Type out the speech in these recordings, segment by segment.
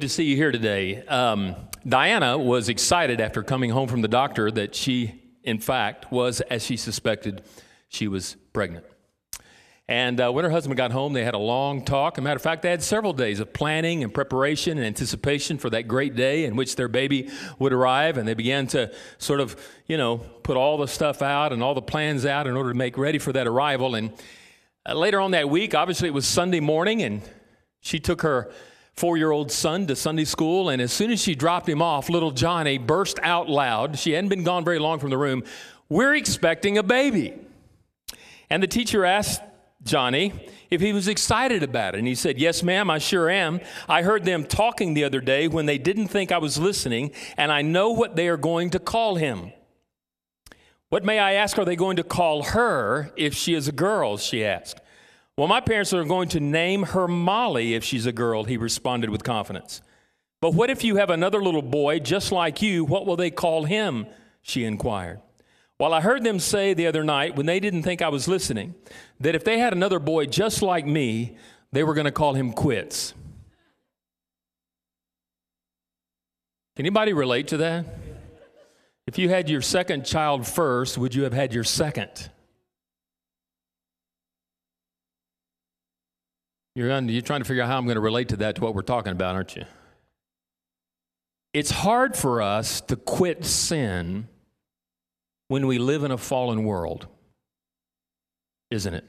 Good to see you here today. Um, Diana was excited after coming home from the doctor that she, in fact, was, as she suspected, she was pregnant. And uh, when her husband got home, they had a long talk. As a matter of fact, they had several days of planning and preparation and anticipation for that great day in which their baby would arrive. And they began to sort of, you know, put all the stuff out and all the plans out in order to make ready for that arrival. And uh, later on that week, obviously, it was Sunday morning, and she took her four year old son to Sunday school. And as soon as she dropped him off, little Johnny burst out loud. She hadn't been gone very long from the room. We're expecting a baby. And the teacher asked Johnny if he was excited about it. And he said, Yes, ma'am, I sure am. I heard them talking the other day when they didn't think I was listening, and I know what they are going to call him. What may I ask, are they going to call her if she is a girl? She asked. Well, my parents are going to name her Molly if she's a girl, he responded with confidence. But what if you have another little boy just like you? What will they call him? She inquired. Well, I heard them say the other night, when they didn't think I was listening, that if they had another boy just like me, they were going to call him quits. Can anybody relate to that? If you had your second child first, would you have had your second? You're, you're trying to figure out how I'm going to relate to that to what we're talking about, aren't you? It's hard for us to quit sin when we live in a fallen world, isn't it?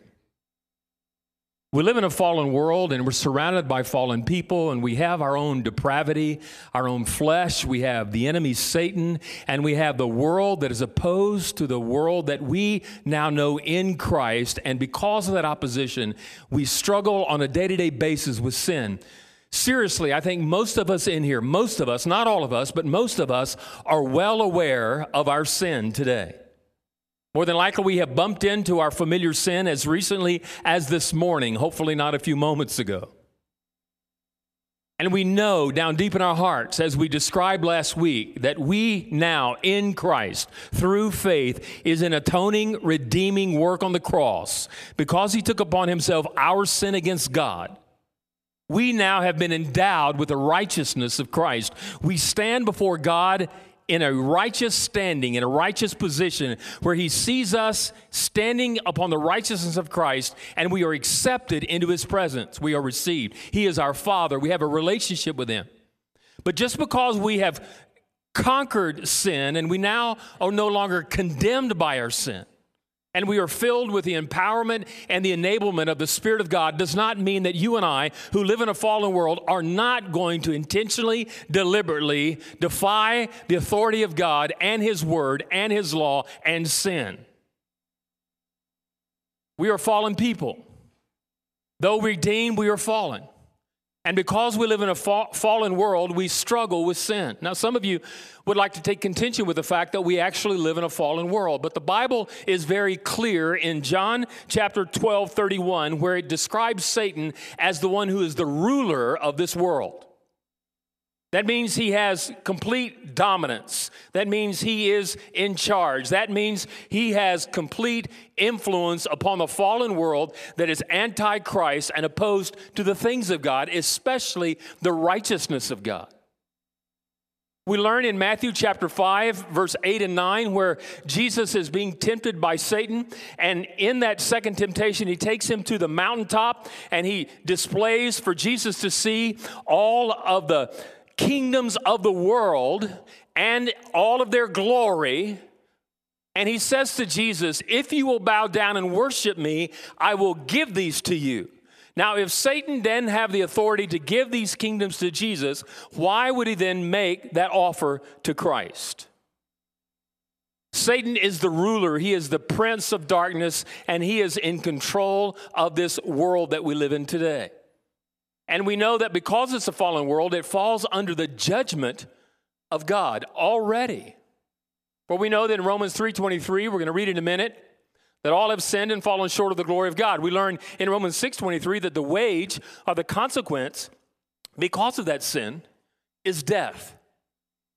We live in a fallen world and we're surrounded by fallen people, and we have our own depravity, our own flesh. We have the enemy, Satan, and we have the world that is opposed to the world that we now know in Christ. And because of that opposition, we struggle on a day to day basis with sin. Seriously, I think most of us in here, most of us, not all of us, but most of us are well aware of our sin today. More than likely, we have bumped into our familiar sin as recently as this morning, hopefully not a few moments ago. And we know down deep in our hearts, as we described last week, that we now in Christ, through faith, is an atoning, redeeming work on the cross. Because he took upon himself our sin against God, we now have been endowed with the righteousness of Christ. We stand before God in a righteous standing, in a righteous position, where He sees us standing upon the righteousness of Christ and we are accepted into His presence. We are received. He is our Father. We have a relationship with Him. But just because we have conquered sin and we now are no longer condemned by our sin, and we are filled with the empowerment and the enablement of the Spirit of God does not mean that you and I, who live in a fallen world, are not going to intentionally, deliberately defy the authority of God and His Word and His law and sin. We are fallen people. Though redeemed, we are fallen. And because we live in a fa- fallen world, we struggle with sin. Now, some of you would like to take contention with the fact that we actually live in a fallen world. But the Bible is very clear in John chapter 12, 31, where it describes Satan as the one who is the ruler of this world. That means he has complete dominance. That means he is in charge. That means he has complete influence upon the fallen world that is anti-Christ and opposed to the things of God, especially the righteousness of God. We learn in Matthew chapter 5, verse 8 and 9, where Jesus is being tempted by Satan. And in that second temptation, he takes him to the mountaintop and he displays for Jesus to see all of the kingdoms of the world and all of their glory. And he says to Jesus, If you will bow down and worship me, I will give these to you. Now, if Satan then have the authority to give these kingdoms to Jesus, why would he then make that offer to Christ? Satan is the ruler, he is the prince of darkness, and he is in control of this world that we live in today. And we know that because it's a fallen world, it falls under the judgment of God already. For we know that in Romans 3:23, we're going to read in a minute, that all have sinned and fallen short of the glory of God. We learn in Romans 6:23 that the wage or the consequence because of that sin is death.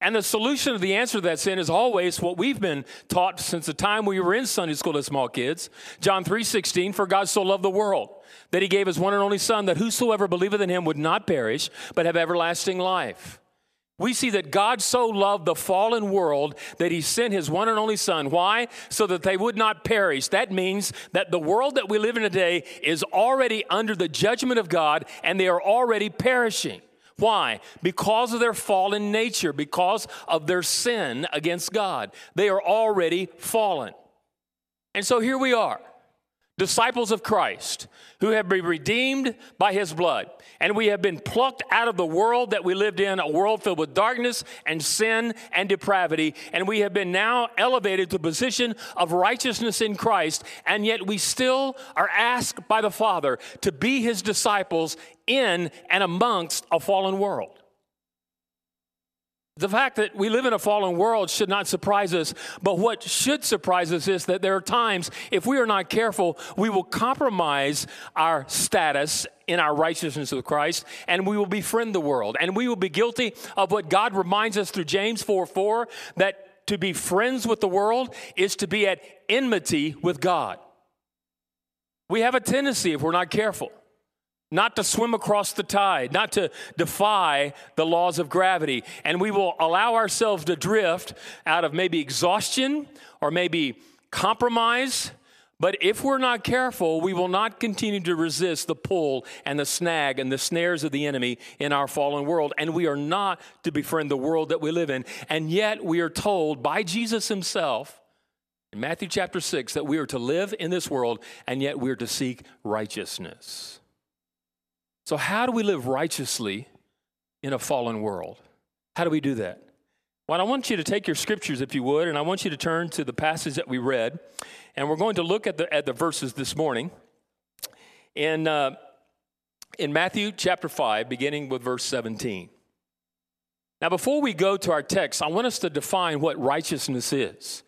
And the solution of the answer to that sin is always what we've been taught since the time we were in Sunday school as small kids. John 3:16, for God so loved the world that he gave his one and only Son, that whosoever believeth in him would not perish, but have everlasting life. We see that God so loved the fallen world that he sent his one and only Son. Why? So that they would not perish. That means that the world that we live in today is already under the judgment of God and they are already perishing. Why? Because of their fallen nature, because of their sin against God. They are already fallen. And so here we are disciples of Christ who have been redeemed by his blood. And we have been plucked out of the world that we lived in, a world filled with darkness and sin and depravity. And we have been now elevated to position of righteousness in Christ. And yet we still are asked by the Father to be his disciples in and amongst a fallen world. The fact that we live in a fallen world should not surprise us, but what should surprise us is that there are times, if we are not careful, we will compromise our status in our righteousness with Christ, and we will befriend the world. And we will be guilty of what God reminds us through James 4 4 that to be friends with the world is to be at enmity with God. We have a tendency, if we're not careful, not to swim across the tide, not to defy the laws of gravity. And we will allow ourselves to drift out of maybe exhaustion or maybe compromise. But if we're not careful, we will not continue to resist the pull and the snag and the snares of the enemy in our fallen world. And we are not to befriend the world that we live in. And yet we are told by Jesus himself in Matthew chapter 6 that we are to live in this world and yet we're to seek righteousness. So, how do we live righteously in a fallen world? How do we do that? Well, I want you to take your scriptures, if you would, and I want you to turn to the passage that we read. And we're going to look at the, at the verses this morning. In, uh, in Matthew chapter 5, beginning with verse 17. Now, before we go to our text, I want us to define what righteousness is,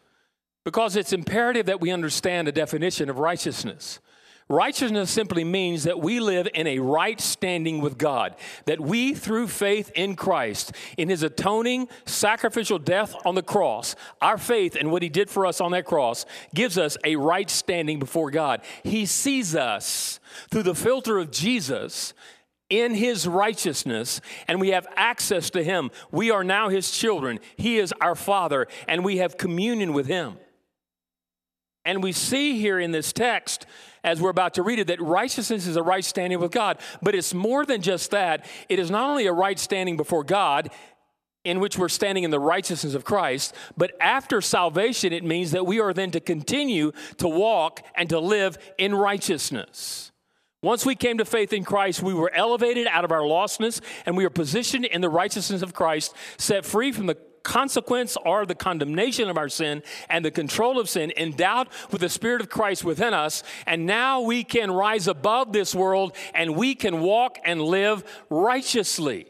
because it's imperative that we understand the definition of righteousness. Righteousness simply means that we live in a right standing with God, that we, through faith in Christ, in his atoning sacrificial death on the cross, our faith in what he did for us on that cross gives us a right standing before God. He sees us through the filter of Jesus in his righteousness and we have access to him. We are now his children. He is our father and we have communion with him. And we see here in this text as we're about to read it, that righteousness is a right standing with God. But it's more than just that. It is not only a right standing before God, in which we're standing in the righteousness of Christ, but after salvation, it means that we are then to continue to walk and to live in righteousness. Once we came to faith in Christ, we were elevated out of our lostness and we are positioned in the righteousness of Christ, set free from the consequence or the condemnation of our sin and the control of sin, endowed with the Spirit of Christ within us. And now we can rise above this world and we can walk and live righteously.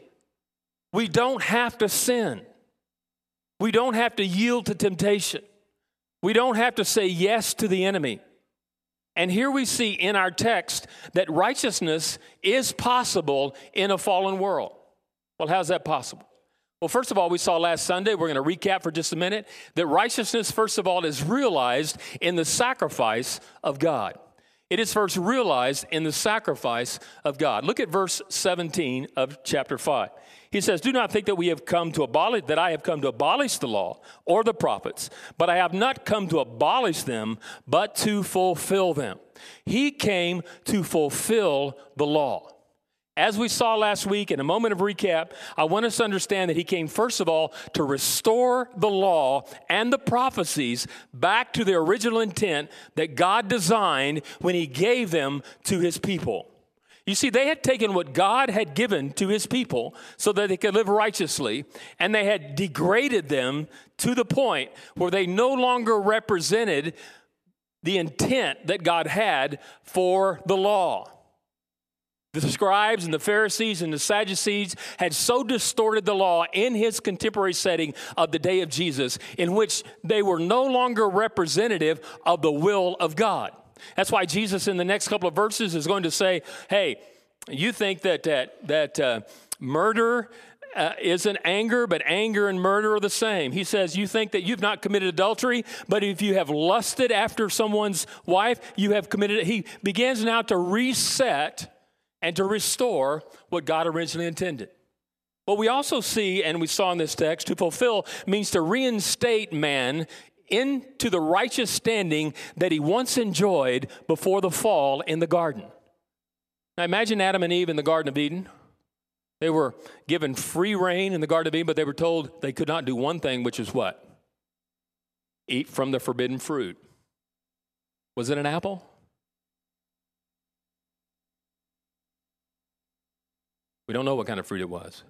We don't have to sin. We don't have to yield to temptation. We don't have to say yes to the enemy. And here we see in our text that righteousness is possible in a fallen world. Well, how's that possible? Well, first of all, we saw last Sunday, we're going to recap for just a minute, that righteousness, first of all, is realized in the sacrifice of God. It is first realized in the sacrifice of God. Look at verse 17 of chapter 5. He says, Do not think that we have come to abolish, that I have come to abolish the law or the prophets, but I have not come to abolish them, but to fulfill them. He came to fulfill the law. As we saw last week, in a moment of recap, I want us to understand that he came, first of all, to restore the law and the prophecies back to their original intent that God designed when he gave them to his people. You see, they had taken what God had given to his people so that they could live righteously, and they had degraded them to the point where they no longer represented the intent that God had for the law. The scribes and the Pharisees and the Sadducees had so distorted the law in his contemporary setting of the day of Jesus, in which they were no longer representative of the will of God. That's why Jesus, in the next couple of verses, is going to say, Hey, you think that, that, that uh, murder uh, isn't anger, but anger and murder are the same. He says, You think that you've not committed adultery, but if you have lusted after someone's wife, you have committed it. He begins now to reset and to restore what God originally intended. But we also see, and we saw in this text, to fulfill means to reinstate man into the righteous standing that he once enjoyed before the fall in the garden. Now imagine Adam and Eve in the Garden of Eden. They were given free reign in the Garden of Eden, but they were told they could not do one thing, which is what? Eat from the forbidden fruit. Was it an apple? We don't know what kind of fruit it was.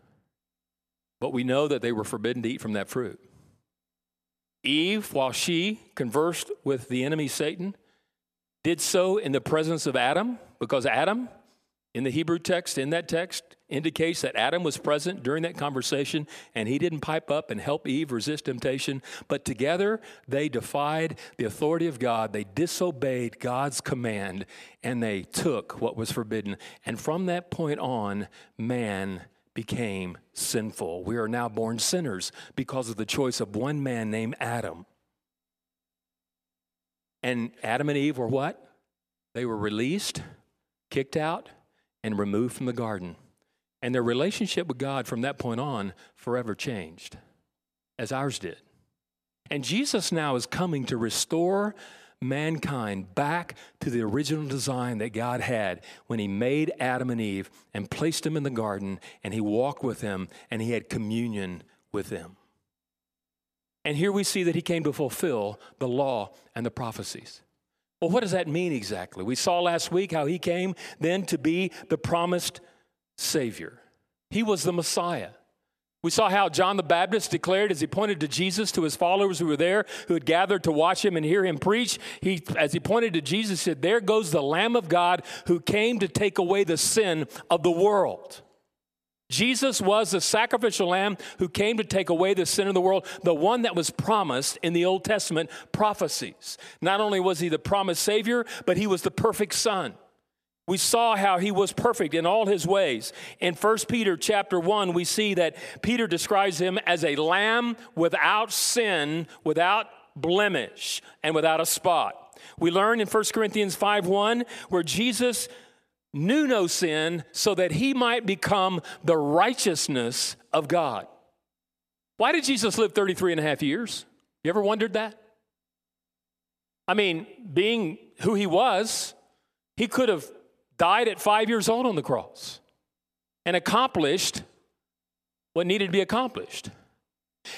But we know that they were forbidden to eat from that fruit. Eve, while she conversed with the enemy Satan, did so in the presence of Adam, because Adam, in the Hebrew text, in that text, indicates that Adam was present during that conversation and he didn't pipe up and help Eve resist temptation, but together they defied the authority of God. They disobeyed God's command and they took what was forbidden. And from that point on, man became sinful. We are now born sinners because of the choice of one man named Adam. And Adam and Eve were what? They were released, kicked out, and removed from the garden. And their relationship with God from that point on forever changed, as ours did. And Jesus now is coming to restore mankind back to the original design that God had when He made Adam and Eve and placed them in the garden, and He walked with them and He had communion with them. And here we see that He came to fulfill the law and the prophecies. Well, what does that mean exactly? We saw last week how He came then to be the promised Savior. He was the Messiah. We saw how John the Baptist declared as he pointed to Jesus to his followers who were there, who had gathered to watch him and hear him preach. He, as he pointed to Jesus, said, There goes the Lamb of God who came to take away the sin of the world. Jesus was the sacrificial lamb who came to take away the sin of the world, the one that was promised in the Old Testament prophecies. Not only was he the promised Savior, but he was the perfect Son. We saw how he was perfect in all his ways. In 1 Peter chapter 1, we see that Peter describes him as a lamb without sin, without blemish, and without a spot. We learn in 1 Corinthians 5 1 where Jesus knew no sin so that he might become the righteousness of God. Why did Jesus live 33 and a half years? You ever wondered that? I mean, being who he was, he could have died at five years old on the cross and accomplished what needed to be accomplished.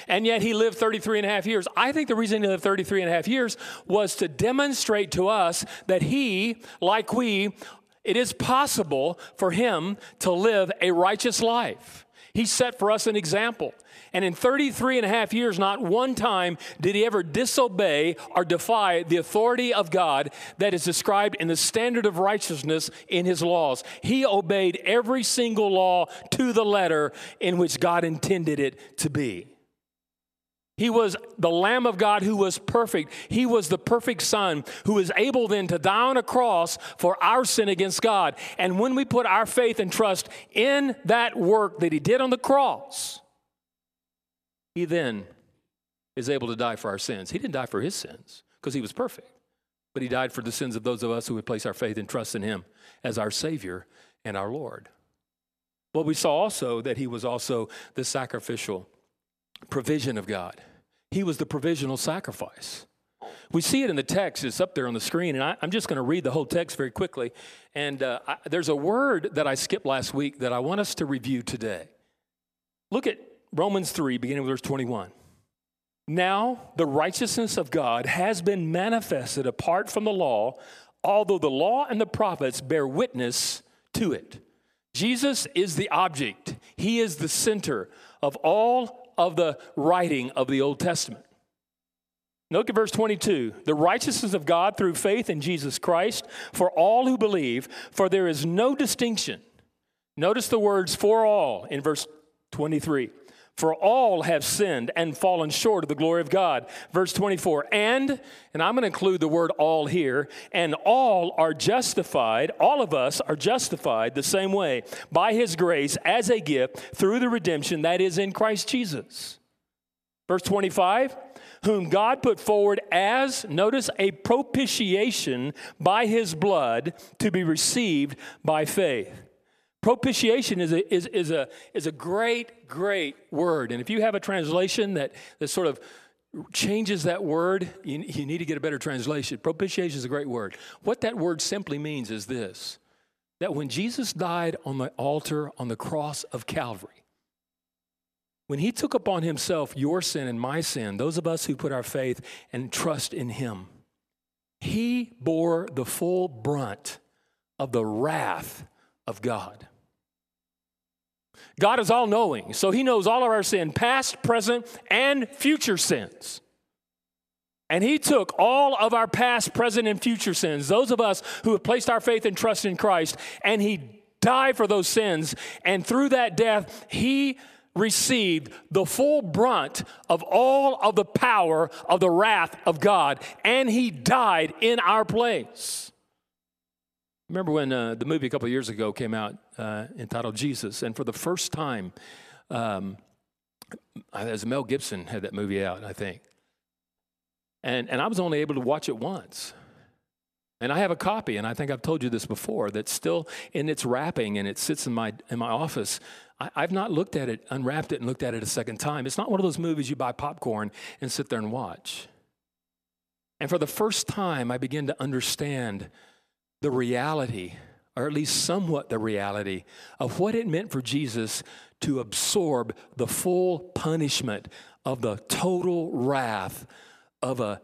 And yet he lived 33 and a half years. I think the reason he lived 33 and a half years was to demonstrate to us that he, like we, it is possible for him to live a righteous life. He set for us an example. And in 33 and a half years, not one time did he ever disobey or defy the authority of God that is described in the standard of righteousness in his laws. He obeyed every single law to the letter in which God intended it to be. He was the Lamb of God who was perfect. He was the perfect Son who was able then to die on a cross for our sin against God. And when we put our faith and trust in that work that He did on the cross, He then is able to die for our sins. He didn't die for His sins because He was perfect, but He died for the sins of those of us who would place our faith and trust in Him as our Savior and our Lord. But we saw also that He was also the sacrificial provision of God. He was the provisional sacrifice. We see it in the text, it's up there on the screen, and I, am just going to read the whole text very quickly. And uh, I, there's a word that I skipped last week that I want us to review today. Look at Romans 3, beginning with verse 21. Now, the righteousness of God has been manifested apart from the law, although the law and the prophets bear witness to it. Jesus is the object, He is the center of all of the writing of the Old Testament. Look at verse 22. The righteousness of God through faith in Jesus Christ for all who believe, for there is no distinction. Notice the words for all in verse 23. For all have sinned and fallen short of the glory of God. Verse 24, and, and I'm going to include the word all here, and all are justified, all of us are justified the same way by his grace as a gift through the redemption that is in Christ Jesus. Verse 25, whom God put forward as, notice, a propitiation by his blood to be received by faith. Propitiation is a, is, is, a, is a great, great word. And if you have a translation that, that sort of changes that word, you, you need to get a better translation. Propitiation is a great word. What that word simply means is this that when Jesus died on the altar on the cross of Calvary, when he took upon himself your sin and my sin, those of us who put our faith and trust in him, he bore the full brunt of the wrath of God. God is all knowing, so He knows all of our sin, past, present, and future sins. And He took all of our past, present, and future sins, those of us who have placed our faith and trust in Christ, and He died for those sins. And through that death, He received the full brunt of all of the power of the wrath of God, and He died in our place. Remember when uh, the movie a couple years ago came out uh, entitled Jesus, and for the first time, um, as Mel Gibson had that movie out, I think, and and I was only able to watch it once. And I have a copy, and I think I've told you this before, that's still in its wrapping and it sits in my, in my office. I, have not looked at it, unwrapped it, and looked at it a second time. It's not one of those movies you buy popcorn and sit there and watch. And for the first time, I begin to understand the reality, or at least somewhat the reality, of what it meant for Jesus to absorb the full punishment of the total wrath of a,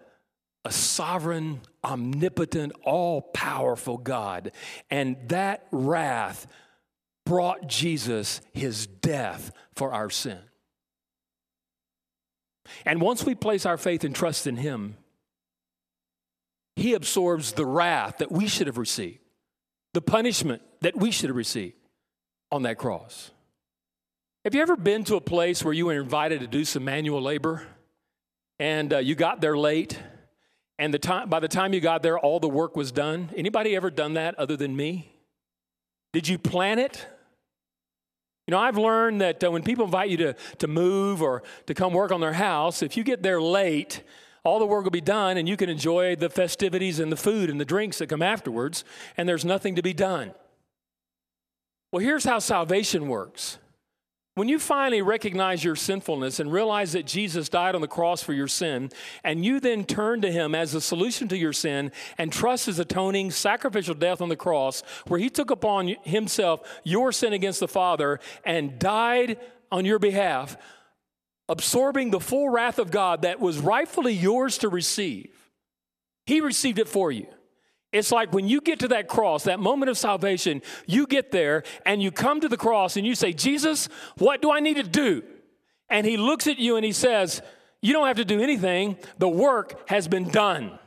a sovereign, omnipotent, all powerful God. And that wrath brought Jesus his death for our sin. And once we place our faith and trust in him, he absorbs the wrath that we should have received, the punishment that we should have received on that cross. Have you ever been to a place where you were invited to do some manual labor and uh, you got there late and the time, by the time you got there all the work was done? Anybody ever done that other than me? Did you plan it? You know, I've learned that uh, when people invite you to, to move or to come work on their house, if you get there late, all the work will be done and you can enjoy the festivities and the food and the drinks that come afterwards, and there's nothing to be done. Well, here's how salvation works. When you finally recognize your sinfulness and realize that Jesus died on the cross for your sin, and you then turn to Him as the solution to your sin and trust His atoning sacrificial death on the cross, where He took upon Himself your sin against the Father and died on your behalf, absorbing the full wrath of God that was rightfully yours to receive. He received it for you. It's like when you get to that cross, that moment of salvation, you get there and you come to the cross and you say, Jesus, what do I need to do? And he looks at you and he says, You don't have to do anything. The work has been done.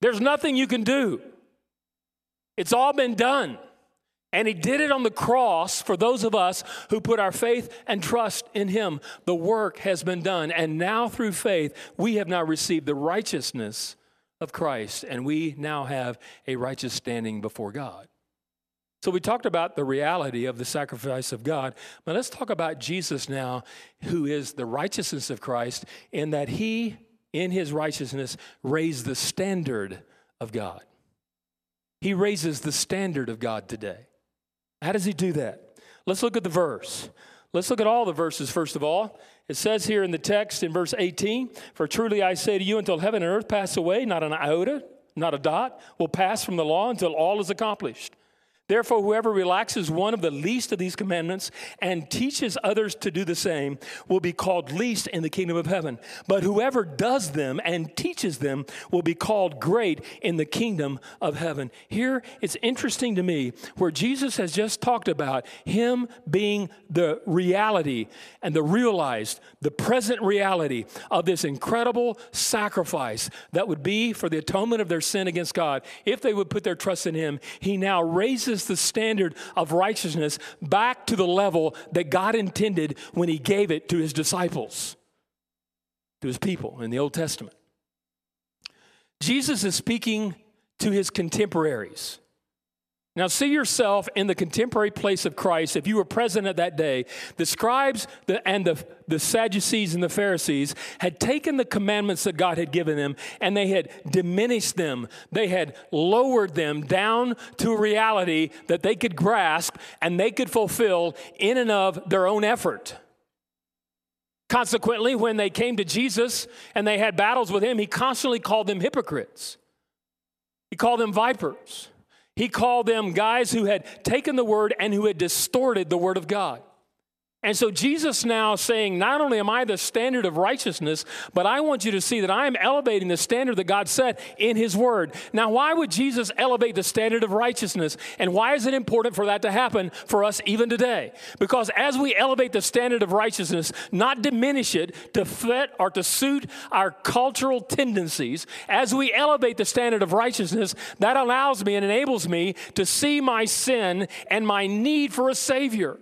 There's nothing you can do. It's all been done. And he did it on the cross for those of us who put our faith and trust in him. The work has been done. And now, through faith, we have now received the righteousness of Christ, and we now have a righteous standing before God. So, we talked about the reality of the sacrifice of God, but let's talk about Jesus now, who is the righteousness of Christ, in that he, in his righteousness, raised the standard of God. He raises the standard of God today. How does he do that? Let's look at the verse. Let's look at all the verses first of all. It says here in the text in verse 18 For truly I say to you, until heaven and earth pass away, not an iota, not a dot will pass from the law until all is accomplished. Therefore, whoever relaxes one of the least of these commandments and teaches others to do the same will be called least in the kingdom of heaven. But whoever does them and teaches them will be called great in the kingdom of heaven. Here, it's interesting to me where Jesus has just talked about him being the reality and the realized, the present reality of this incredible sacrifice that would be for the atonement of their sin against God if they would put their trust in him. He now raises raises the standard of righteousness back to the level that God intended when he gave it to his disciples, to his people in the Old Testament. Jesus is speaking to his contemporaries. Now, see yourself in the contemporary place of Christ. If you were present at that day, the scribes and the, the Sadducees and the Pharisees had taken the commandments that God had given them and they had diminished them. They had lowered them down to a reality that they could grasp and they could fulfill in and of their own effort. Consequently, when they came to Jesus and they had battles with him, he constantly called them hypocrites. He called them vipers. He called them guys who had taken the word and who had distorted the word of God. And so Jesus now saying, not only am I the standard of righteousness, but I want you to see that I am elevating the standard that God set in his word. Now, why would Jesus elevate the standard of righteousness? And why is it important for that to happen for us even today? Because as we elevate the standard of righteousness, not diminish it to fit or to suit our cultural tendencies, as we elevate the standard of righteousness, that allows me and enables me to see my sin and my need for a savior.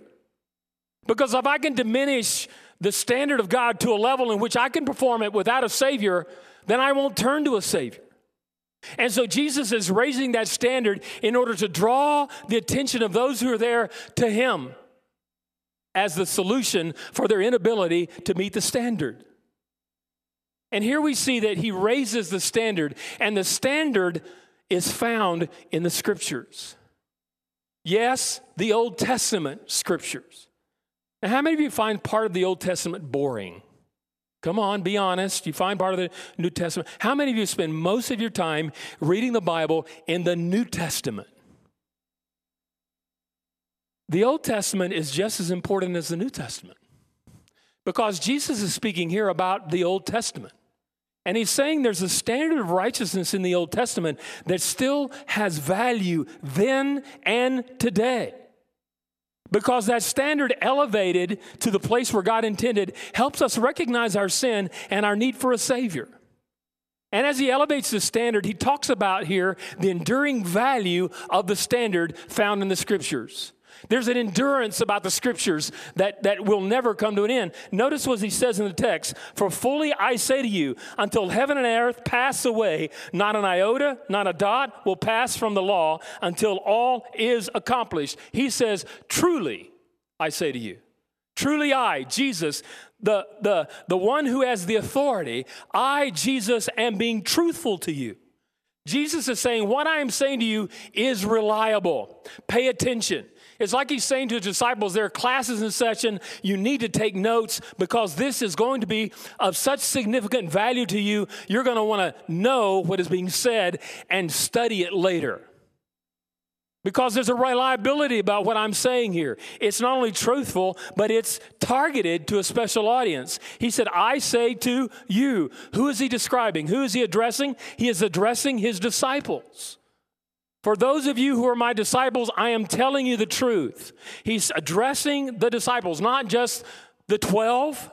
Because if I can diminish the standard of God to a level in which I can perform it without a Savior, then I won't turn to a Savior. And so Jesus is raising that standard in order to draw the attention of those who are there to Him as the solution for their inability to meet the standard. And here we see that He raises the standard, and the standard is found in the Scriptures. Yes, the Old Testament Scriptures. Now, how many of you find part of the Old Testament boring? Come on, be honest. You find part of the New Testament. How many of you spend most of your time reading the Bible in the New Testament? The Old Testament is just as important as the New Testament because Jesus is speaking here about the Old Testament. And he's saying there's a standard of righteousness in the Old Testament that still has value then and today. Because that standard elevated to the place where God intended helps us recognize our sin and our need for a Savior. And as he elevates the standard, he talks about here the enduring value of the standard found in the scriptures. There's an endurance about the scriptures that, that will never come to an end. Notice what he says in the text For fully I say to you, until heaven and earth pass away, not an iota, not a dot will pass from the law until all is accomplished. He says, Truly I say to you. Truly I, Jesus, the, the, the one who has the authority, I, Jesus, am being truthful to you. Jesus is saying, What I am saying to you is reliable. Pay attention. It's like he's saying to his disciples, there are classes in session. You need to take notes because this is going to be of such significant value to you. You're going to want to know what is being said and study it later. Because there's a reliability about what I'm saying here. It's not only truthful, but it's targeted to a special audience. He said, I say to you. Who is he describing? Who is he addressing? He is addressing his disciples. For those of you who are my disciples, I am telling you the truth. He's addressing the disciples, not just the 12,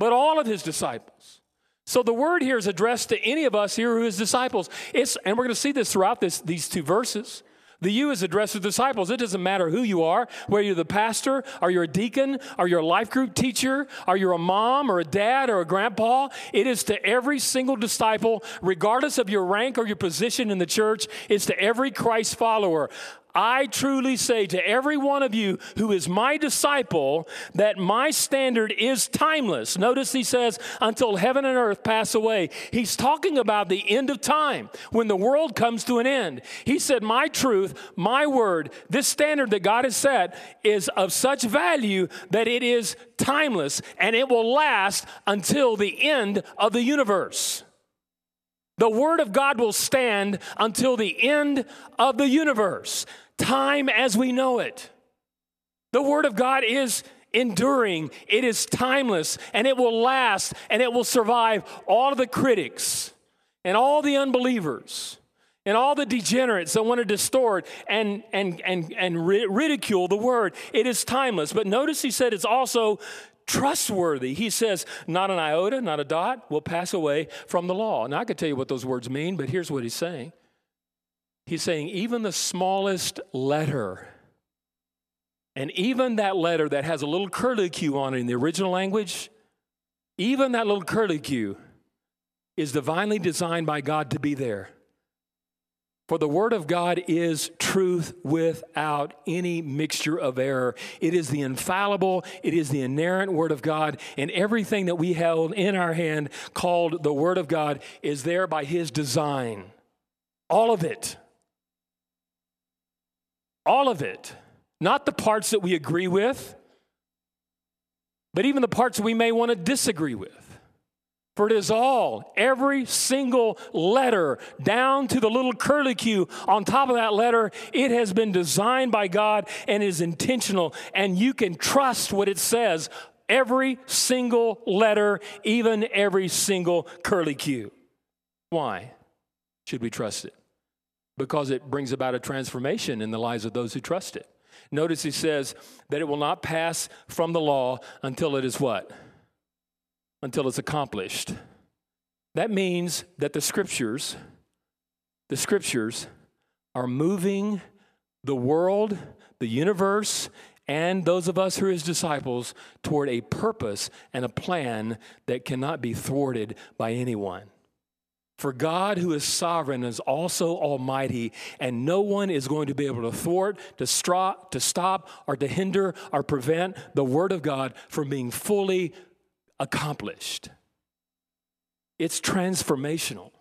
but all of his disciples. So the word here is addressed to any of us here who is disciples. It's, and we're going to see this throughout this, these two verses. The you is addressed to disciples. It doesn't matter who you are, whether you're the pastor, or you're a deacon, or you're a life group teacher, or you're a mom, or a dad, or a grandpa. It is to every single disciple, regardless of your rank or your position in the church. It's to every Christ follower. I truly say to every one of you who is my disciple that my standard is timeless. Notice he says, until heaven and earth pass away. He's talking about the end of time when the world comes to an end. He said, My truth, my word, this standard that God has set is of such value that it is timeless and it will last until the end of the universe. The Word of God will stand until the end of the universe, time as we know it. The Word of God is enduring, it is timeless, and it will last, and it will survive all of the critics and all the unbelievers and all the degenerates that want to distort and, and, and, and ridicule the word. It is timeless. But notice he said it's also trustworthy. He says, not an iota, not a dot will pass away from the law. Now, I could tell you what those words mean, but here's what he's saying. He's saying, even the smallest letter, and even that letter that has a little curly curlicue on it in the original language, even that little curly curlicue is divinely designed by God to be there. For the Word of God is truth without any mixture of error. It is the infallible, it is the inerrant Word of God, and everything that we held in our hand called the Word of God is there by His design. All of it. All of it. Not the parts that we agree with, but even the parts we may want to disagree with. For it is all, every single letter, down to the little curlicue on top of that letter, it has been designed by God and is intentional. And you can trust what it says. Every single letter, even every single curlicue. Why should we trust it? Because it brings about a transformation in the lives of those who trust it. Notice he says that it will not pass from the law until it is what? until it's accomplished. That means that the scriptures, the scriptures are moving the world, the universe, and those of us who are his disciples toward a purpose and a plan that cannot be thwarted by anyone. For God, who is sovereign, is also almighty, and no one is going to be able to thwart, to, stra- to stop, or to hinder or prevent the Word of God from being fully accomplished. It's transformational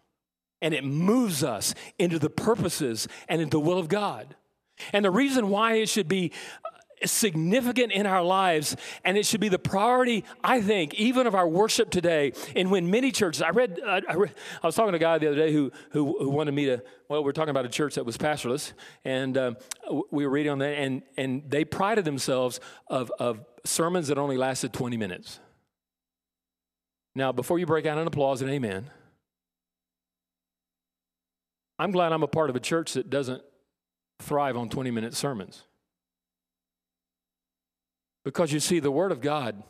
and it moves us into the purposes and into the will of God. And the reason why it should be significant in our lives and it should be the priority i think even of our worship today and when many churches i read i, I, read, I was talking to a guy the other day who, who, who, wanted me to well we're talking about a church that was pastorless and um, we were reading on that and, and they prided themselves of, of sermons that only lasted 20 minutes now, before you break out in applause and amen, I'm glad I'm a part of a church that doesn't thrive on 20 minute sermons. Because you see, the Word of God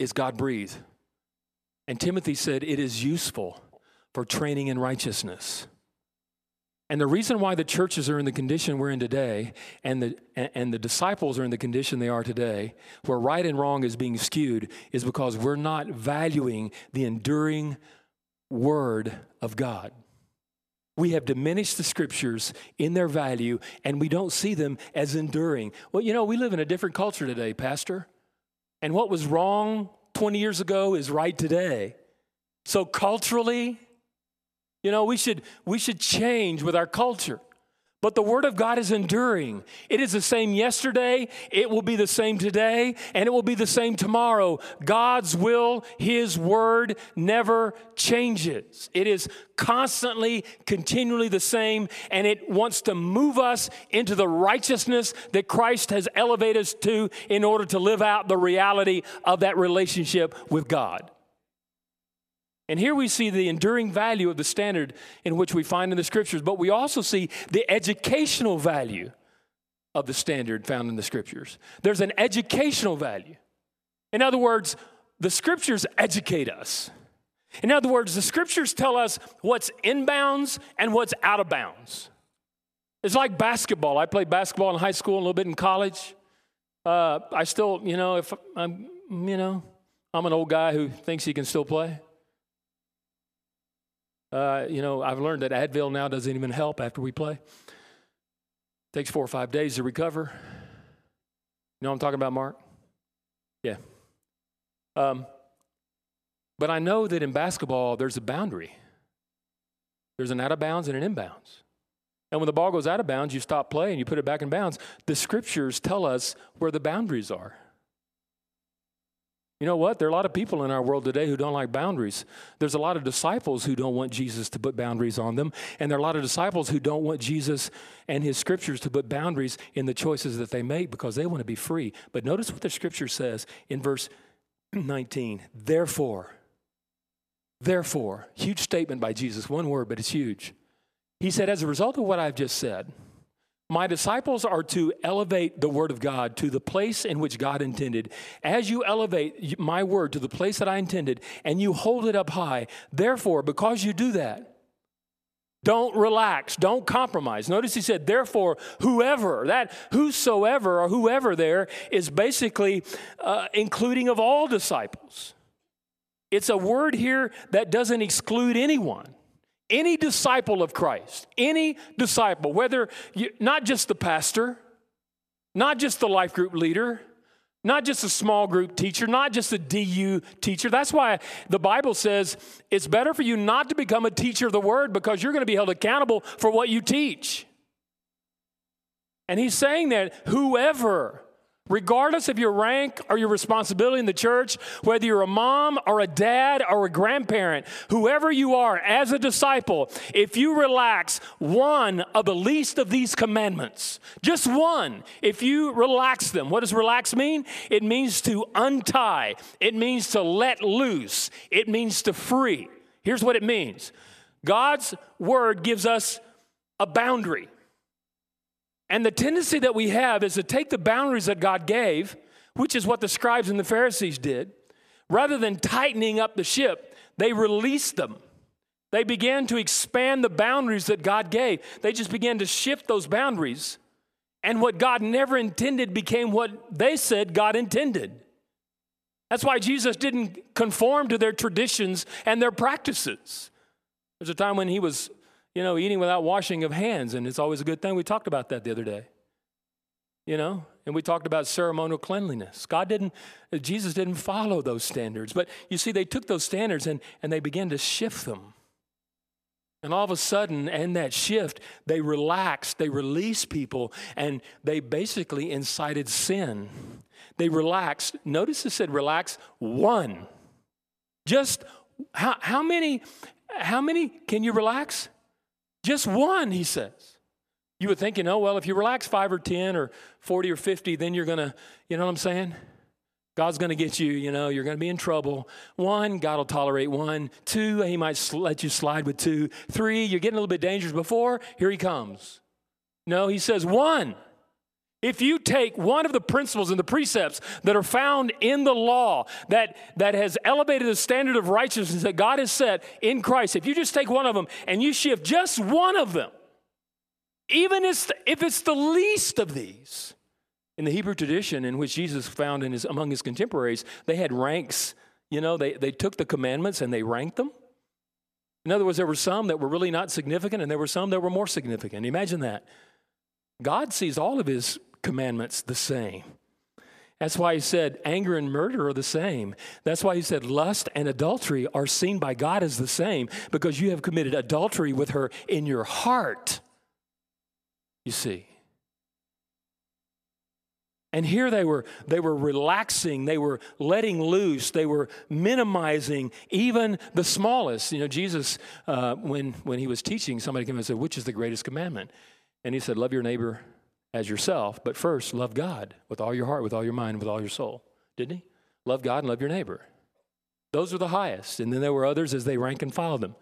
is God breathed. And Timothy said it is useful for training in righteousness. And the reason why the churches are in the condition we're in today and the, and the disciples are in the condition they are today, where right and wrong is being skewed, is because we're not valuing the enduring word of God. We have diminished the scriptures in their value and we don't see them as enduring. Well, you know, we live in a different culture today, Pastor. And what was wrong 20 years ago is right today. So, culturally, you know, we should, we should change with our culture. But the Word of God is enduring. It is the same yesterday, it will be the same today, and it will be the same tomorrow. God's will, His Word never changes. It is constantly, continually the same, and it wants to move us into the righteousness that Christ has elevated us to in order to live out the reality of that relationship with God. And here we see the enduring value of the standard in which we find in the scriptures, but we also see the educational value of the standard found in the scriptures. There's an educational value. In other words, the scriptures educate us. In other words, the scriptures tell us what's in bounds and what's out of bounds. It's like basketball. I played basketball in high school, a little bit in college. Uh, I still, you know, if I'm, you know, I'm an old guy who thinks he can still play. Uh, you know, I've learned that Advil now doesn't even help after we play. Takes four or five days to recover. You know I'm talking about, Mark? Yeah. Um, but I know that in basketball, there's a boundary. There's an out of bounds and an inbounds. And when the ball goes out of bounds, you stop play and you put it back in bounds. The scriptures tell us where the boundaries are. You know what? There are a lot of people in our world today who don't like boundaries. There's a lot of disciples who don't want Jesus to put boundaries on them. And there are a lot of disciples who don't want Jesus and his scriptures to put boundaries in the choices that they make because they want to be free. But notice what the scripture says in verse 19. Therefore, therefore, huge statement by Jesus, one word, but it's huge. He said, as a result of what I've just said, my disciples are to elevate the Word of God to the place in which God intended. As you elevate my Word to the place that I intended and you hold it up high, therefore, because you do that, Don't relax. Don't compromise. Notice he said, therefore, whoever, that whosoever or whoever there is basically uh, including of all disciples. It's a word here that doesn't exclude anyone. Any disciple of Christ, any disciple, whether you, not just the pastor, not just the life group leader, not just a small group teacher, not just a DU teacher. That's why the Bible says it's better for you not to become a teacher of the word because you're going to be held accountable for what you teach. And he's saying that whoever regardless of your rank or your responsibility in the church, whether you're a mom or a dad or a grandparent, whoever you are as a disciple, if you relax one of the least of these commandments, just one, if you relax them, what does relax mean? It means to untie, it means to let loose, it means to free. Here's what it means God's word gives us a boundary. And the tendency that we have is to take the boundaries that God gave, which is what the scribes and the Pharisees did, rather than tightening up the ship, they released them. They began to expand the boundaries that God gave. They just began to shift those boundaries. And what God never intended became what they said God intended. That's why Jesus didn't conform to their traditions and their practices. There's a time when he was you know, eating without washing of hands, and it's always a good thing. We talked about that the other day. You know, and we talked about ceremonial cleanliness. God didn't, Jesus didn't follow those standards. But you see, they took those standards and, and they began to shift them. And all of a sudden, in that shift, they relaxed, they released people, and they basically incited sin. They relaxed. Notice it said relax one. Just how, how many, how many can you relax? Just one, he says. You would think, you know, well, if you relax five or 10 or 40 or 50, then you're going to, you know what I'm saying? God's going to get you, you know, you're going to be in trouble. One, God will tolerate one. Two, he might sl- let you slide with two. Three, you're getting a little bit dangerous before, here he comes. No, he says one. If you take one of the principles and the precepts that are found in the law that, that has elevated the standard of righteousness that God has set in Christ, if you just take one of them and you shift just one of them, even if it's the least of these, in the Hebrew tradition in which Jesus found in his, among his contemporaries, they had ranks. You know, they, they took the commandments and they ranked them. In other words, there were some that were really not significant and there were some that were more significant. Imagine that. God sees all of his commandments the same. That's why he said anger and murder are the same. That's why he said lust and adultery are seen by God as the same because you have committed adultery with her in your heart. You see. And here they were, they were relaxing, they were letting loose, they were minimizing even the smallest. You know, Jesus, uh, when, when he was teaching, somebody came and said, Which is the greatest commandment? And he said, Love your neighbor as yourself, but first love God with all your heart, with all your mind, with all your soul. Didn't he? Love God and love your neighbor. Those are the highest. And then there were others as they rank and file them.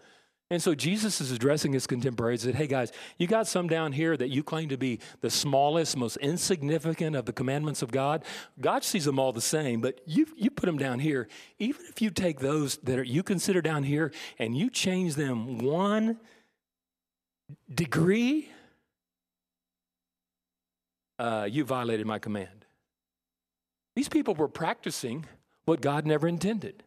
And so Jesus is addressing his contemporaries said, Hey guys, you got some down here that you claim to be the smallest, most insignificant of the commandments of God. God sees them all the same, but you, you put them down here. Even if you take those that are, you consider down here and you change them one degree, uh, You violated my command. These people were practicing what God never intended.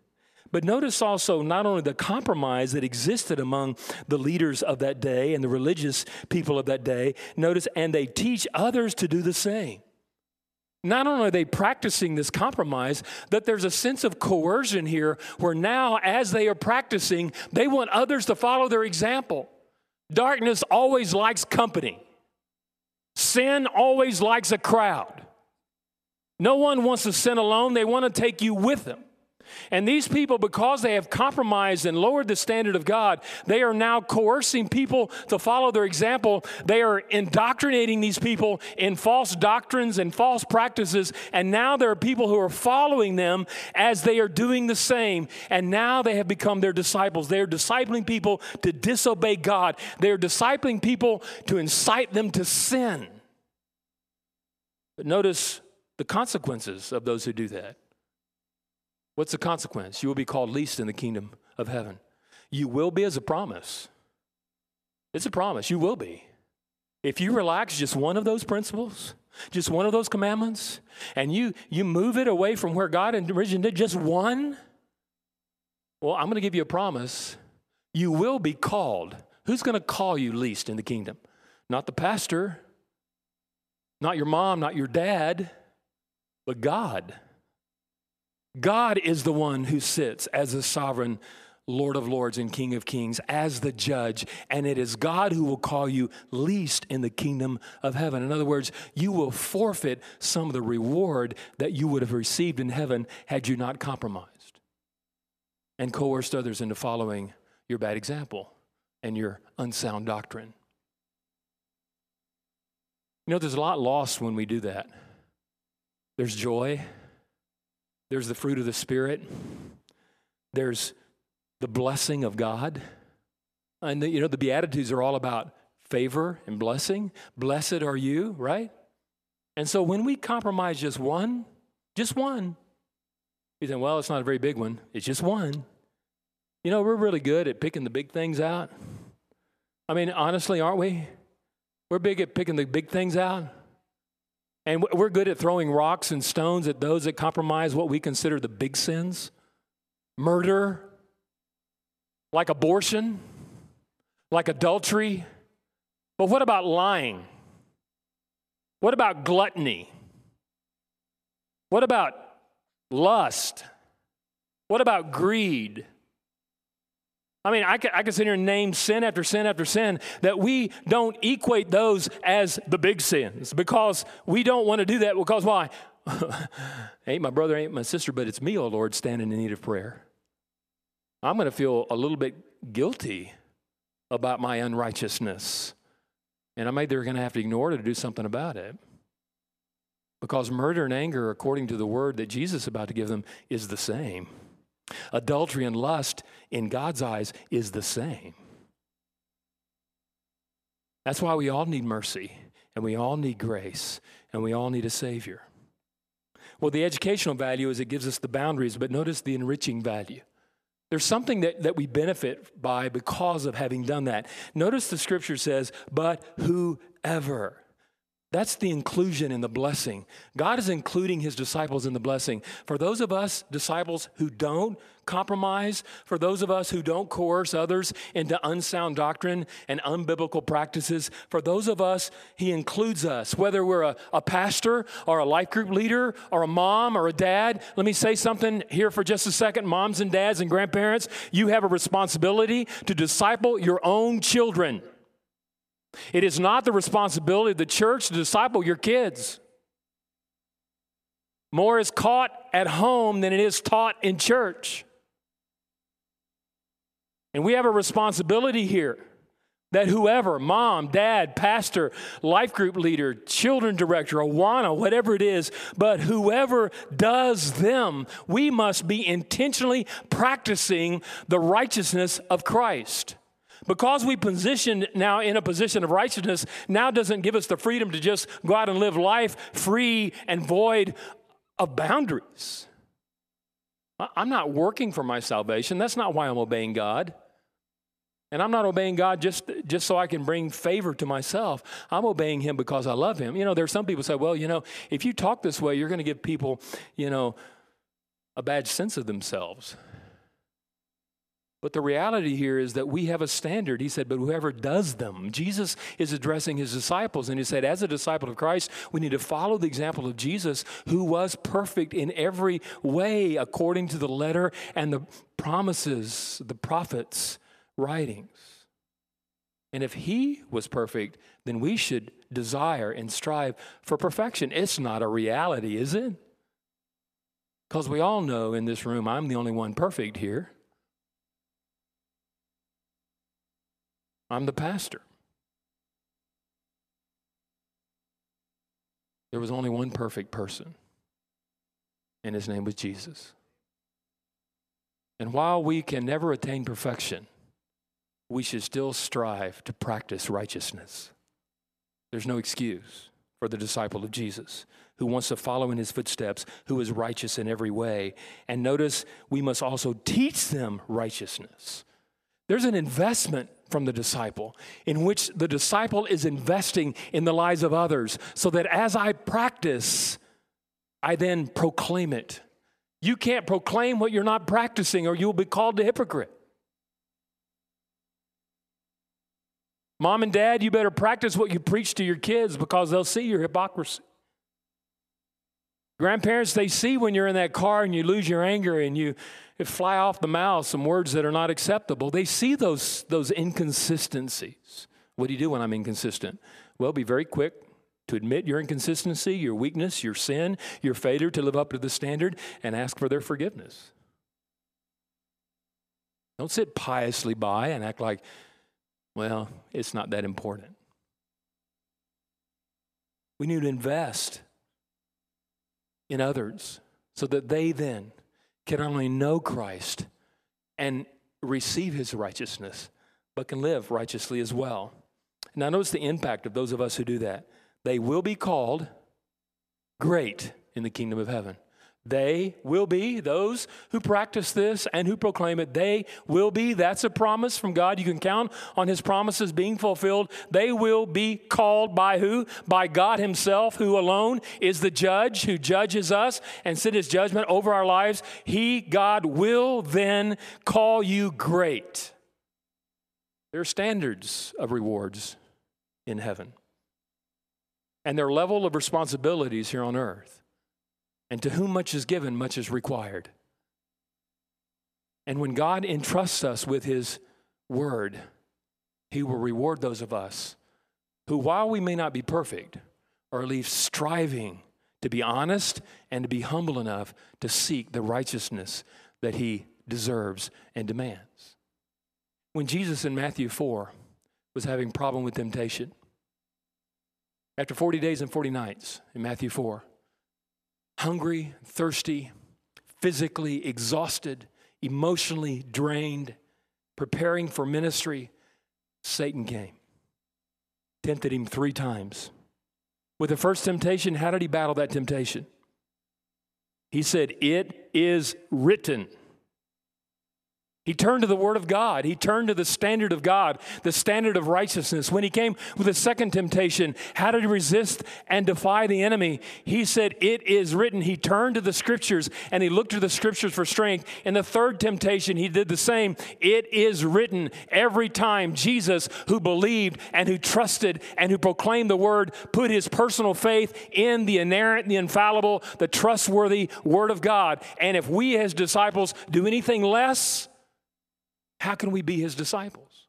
But notice also not only the compromise that existed among the leaders of that day and the religious people of that day, notice, and they teach others to do the same. Not only are they practicing this compromise, that there's a sense of coercion here where now, as they are practicing, they want others to follow their example. Darkness always likes company. Sin always likes a crowd. No one wants to sin alone, they want to take you with them. And these people, because they have compromised and lowered the standard of God, they are now coercing people to follow their example. They are indoctrinating these people in false doctrines and false practices. And now there are people who are following them as they are doing the same. And now they have become their disciples. They are discipling people to disobey God, they are discipling people to incite them to sin. But notice the consequences of those who do that. What's the consequence? You will be called least in the kingdom of heaven. You will be as a promise. It's a promise. You will be. If you relax just one of those principles, just one of those commandments, and you, you move it away from where God originally did, just one, well, I'm going to give you a promise. You will be called. Who's going to call you least in the kingdom? Not the pastor, not your mom, not your dad, but God. God is the one who sits as the sovereign Lord of Lords and King of Kings, as the judge, and it is God who will call you least in the kingdom of heaven. In other words, you will forfeit some of the reward that you would have received in heaven had you not compromised and coerced others into following your bad example and your unsound doctrine. You know, there's a lot lost when we do that. There's joy, there's the fruit of the Spirit, there's the blessing of God. And the, you know, the Beatitudes are all about favor and blessing. Blessed are you, right? And so when we compromise just one, just one, you think, well, it's not a very big one, it's just one. You know, we're really good at picking the big things out. I mean, honestly, aren't we? We're big at picking the big things out. And we're good at throwing rocks and stones at those that compromise what we consider the big sins murder, like abortion, like adultery. But what about lying? What about gluttony? What about lust? What about greed? I mean, I could, I could sit here and name sin after sin after sin that we don't equate those as the big sins because we don't want to do that. Because why? ain't my brother, ain't my sister, but it's me, oh Lord, standing in need of prayer. I'm going to feel a little bit guilty about my unrighteousness. And I'm either going to have to ignore it or do something about it. Because murder and anger, according to the word that Jesus is about to give them, is the same. Adultery and lust, in God's eyes, is the same. That's why we all need mercy, and we all need grace, and we all need a Savior. Well, the educational value is it gives us the boundaries, but notice the enriching value. There's something that, that we benefit by because of having done that. Notice the scripture says, but whoever. That's the inclusion in the blessing. God is including his disciples in the blessing. For those of us, disciples who don't compromise, for those of us who don't coerce others into unsound doctrine and unbiblical practices, for those of us, he includes us, whether we're a, a pastor or a life group leader or a mom or a dad. Let me say something here for just a second. Moms and dads and grandparents, you have a responsibility to disciple your own children. It is not the responsibility of the church to disciple your kids. More is caught at home than it is taught in church. And we have a responsibility here that whoever, mom, dad, pastor, life group leader, children director, Awana, whatever it is, but whoever does them, we must be intentionally practicing the righteousness of Christ. Because we positioned now in a position of righteousness, now doesn't give us the freedom to just go out and live life free and void of boundaries. I'm not working for my salvation. That's not why I'm obeying God. And I'm not obeying God just, just so I can bring favor to myself. I'm obeying Him because I love Him. You know, there's some people say, well, you know, if you talk this way, you're going to give people, you know, a bad sense of themselves. But the reality here is that we have a standard. He said, but whoever does them, Jesus is addressing his disciples. And he said, as a disciple of Christ, we need to follow the example of Jesus, who was perfect in every way according to the letter and the promises, the prophets' writings. And if he was perfect, then we should desire and strive for perfection. It's not a reality, is it? Because we all know in this room, I'm the only one perfect here. I'm the pastor. There was only one perfect person, and his name was Jesus. And while we can never attain perfection, we should still strive to practice righteousness. There's no excuse for the disciple of Jesus who wants to follow in his footsteps, who is righteous in every way. And notice we must also teach them righteousness. There's an investment from the disciple in which the disciple is investing in the lives of others so that as I practice, I then proclaim it. You can't proclaim what you're not practicing or you'll be called a hypocrite. Mom and dad, you better practice what you preach to your kids because they'll see your hypocrisy. Grandparents, they see when you're in that car and you lose your anger and you fly off the mouth some words that are not acceptable. They see those, those inconsistencies. What do you do when I'm inconsistent? Well, be very quick to admit your inconsistency, your weakness, your sin, your failure to live up to the standard, and ask for their forgiveness. Don't sit piously by and act like, well, it's not that important. We need to invest in others so that they then can not only know Christ and receive his righteousness, but can live righteously as well. Now, notice the impact of those of us who do that. They will be called great in the kingdom of heaven. They will be, those who practice this and who proclaim it, they will be. That's a promise from God. You can count on His promises being fulfilled. They will be called by who? By God Himself, who alone is the judge, who judges us and sent His judgment over our lives. He, God, will then call you great. There are standards of rewards in heaven, and their level of responsibilities here on earth. And to whom much is given, much is required. And when God entrusts us with His word, He will reward those of us who, while we may not be perfect, are at least striving to be honest and to be humble enough to seek the righteousness that He deserves and demands. When Jesus in Matthew 4 was having problem with temptation, after 40 days and 40 nights in Matthew 4, hungry, thirsty, physically exhausted, emotionally drained, preparing for ministry, Satan came, tempted him three times. With the first temptation, how did he battle that temptation? He said, It is written. He turned to the Word of God. He turned to the standard of God, the standard of righteousness. When he came with the second temptation, how he resist and defy the enemy? He said, It is written. He turned to the Scriptures and he looked to the Scriptures for strength. In the third temptation, he did the same. It is written. Every time Jesus, who believed and who trusted and who proclaimed the Word, put his personal faith in the inerrant, the infallible, the trustworthy Word of God. And if we as disciples do anything less, how can we be his disciples?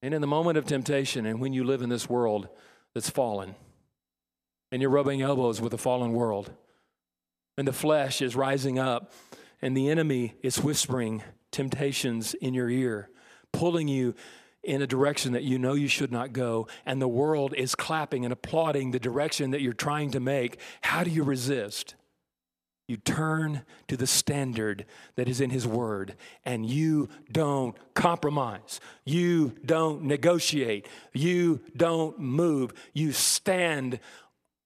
And in the moment of temptation, and when you live in this world that's fallen, and you're rubbing elbows with a fallen world, and the flesh is rising up, and the enemy is whispering temptations in your ear, pulling you in a direction that you know you should not go, and the world is clapping and applauding the direction that you're trying to make, how do you resist? You turn to the standard that is in His Word and you don't compromise. You don't negotiate. You don't move. You stand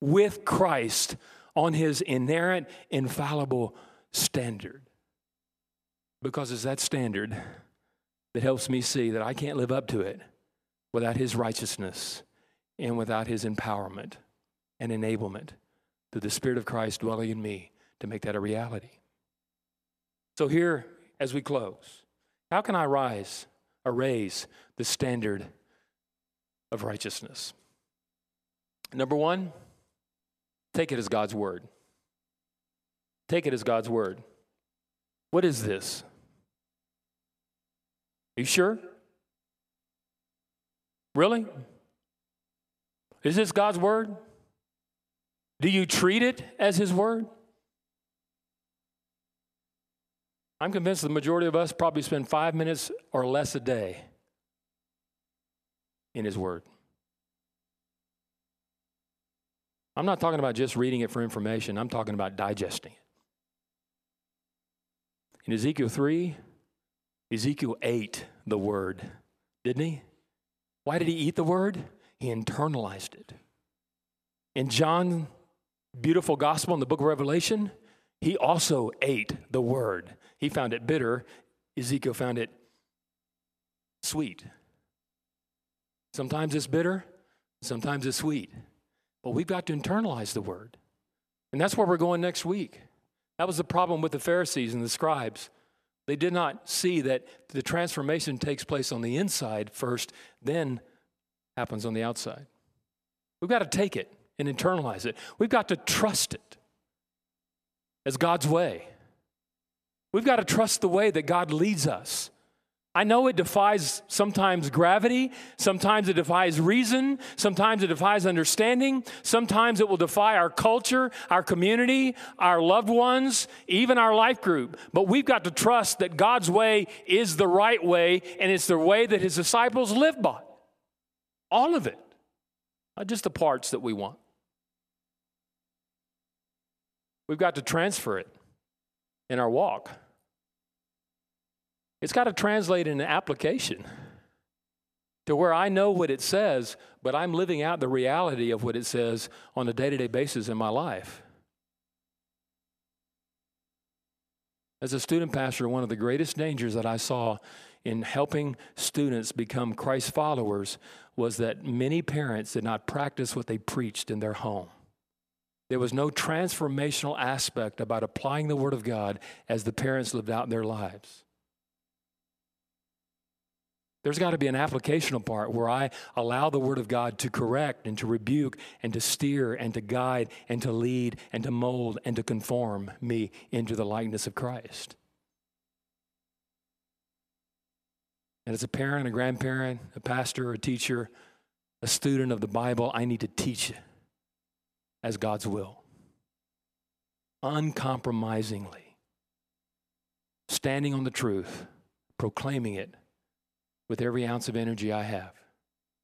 with Christ on His inerrant, infallible standard. Because it's that standard that helps me see that I can't live up to it without His righteousness and without His empowerment and enablement through the Spirit of Christ dwelling in me to make that a reality. So, here as we close, how can I rise or raise the standard of righteousness? Number one, take it as God's word. Take it as God's word. What is this? Are you sure? Really? Is this God's word? Do you treat it as His word? I'm convinced the majority of us probably spend five minutes or less a day in His Word. I'm not talking about just reading it for information, I'm talking about digesting it. In Ezekiel 3, Ezekiel ate the Word, didn't he? Why did he eat the Word? He internalized it. In John, beautiful gospel in the book of Revelation, he also ate the Word He found it bitter. Ezekiel found it sweet. Sometimes it's bitter, sometimes it's sweet. But we've got to internalize the word. And that's where we're going next week. That was the problem with the Pharisees and the scribes. They did not see that the transformation takes place on the inside first, then happens on the outside. We've got to take it and internalize it. We've got to trust it as God's way. We've got to trust the way that God leads us. I know it defies sometimes gravity, sometimes it defies reason, sometimes it defies understanding, sometimes it will defy our culture, our community, our loved ones, even our life group. But we've got to trust that God's way is the right way and it's the way that his disciples live by. All of it, not just the parts that we want. We've got to transfer it in our walk. It's got to translate in an application to where I know what it says, but I'm living out the reality of what it says on a day to day basis in my life. As a student pastor, one of the greatest dangers that I saw in helping students become Christ followers was that many parents did not practice what they preached in their home. There was no transformational aspect about applying the Word of God as the parents lived out their lives. There's got to be an applicational part where I allow the Word of God to correct and to rebuke and to steer and to guide and to lead and to mold and to conform me into the likeness of Christ. And as a parent, a grandparent, a pastor, a teacher, a student of the Bible, I need to teach as God's will. Uncompromisingly. Standing on the truth, proclaiming it with every ounce of energy I have,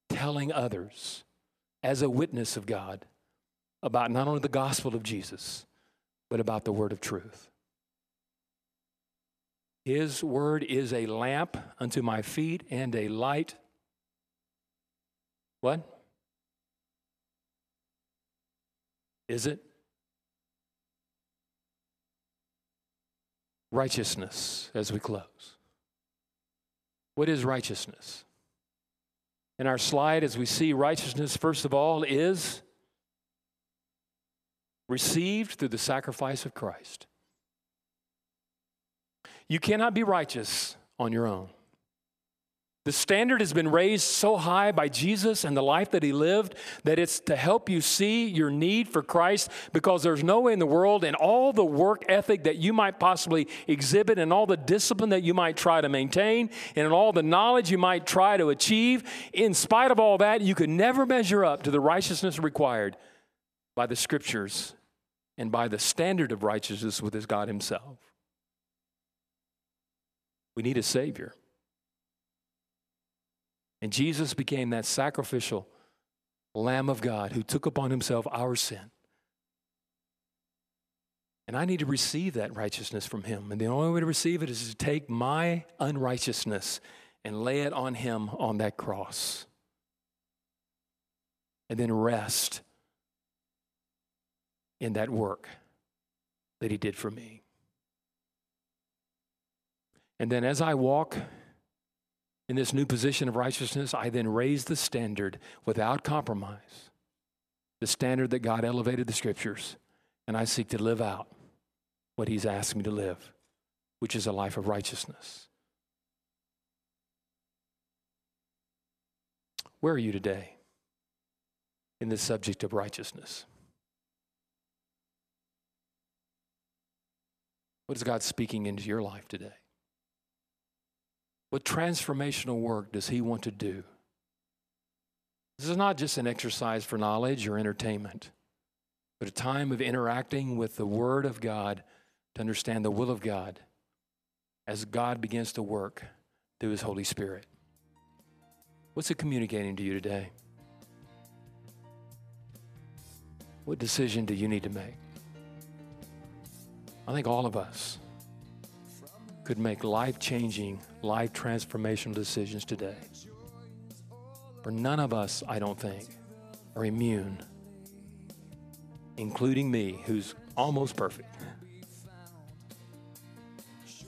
telling others as a witness of God about not only the gospel of Jesus, but about the word of truth. His word is a lamp unto my feet and a light. What? Is it? Righteousness as we close. What is righteousness? In our slide, as we see, righteousness, first of all, is received through the sacrifice of Christ. You cannot be righteous on your own. The standard has been raised so high by Jesus and the life that he lived that it's to help you see your need for Christ because there's no way in the world and all the work ethic that you might possibly exhibit and all the discipline that you might try to maintain and all the knowledge you might try to achieve, in spite of all that, you could never measure up to the righteousness required by the scriptures and by the standard of righteousness with his God himself. We need a Savior. And Jesus became that sacrificial Lamb of God who took upon himself our sin. And I need to receive that righteousness from him. And the only way to receive it is to take my unrighteousness and lay it on him on that cross. And then rest in that work that he did for me. And then as I walk in this new position of righteousness, I then raise the standard without compromise, the standard that God elevated the scriptures, and I seek to live out what He's asked me to live, which is a life of righteousness. Where are you today in this subject of righteousness? What is God speaking into your life today? What transformational work does He want to do? This is not just an exercise for knowledge or entertainment, but a time of interacting with the Word of God to understand the will of God as God begins to work through His Holy Spirit. What's it communicating to you today? What decision do you need to make? I think all of us could make life changing, life transformational decisions today. For none of us, I don't think, are immune, including me, who's almost perfect.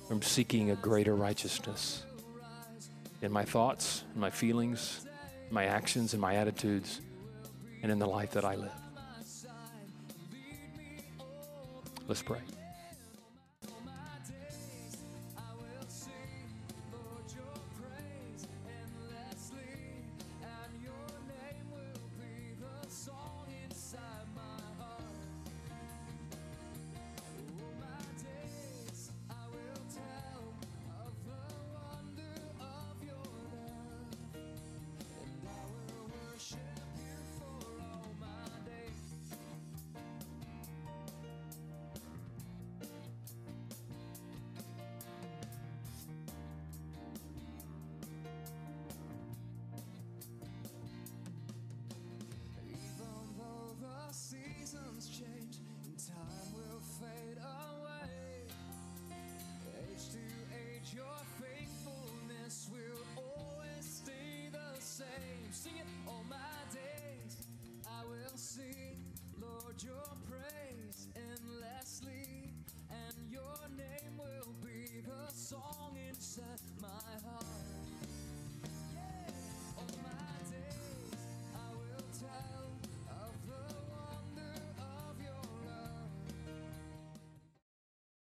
from seeking a greater righteousness in my thoughts, in my feelings, my actions, and my attitudes, and in the life that I live. Let's pray.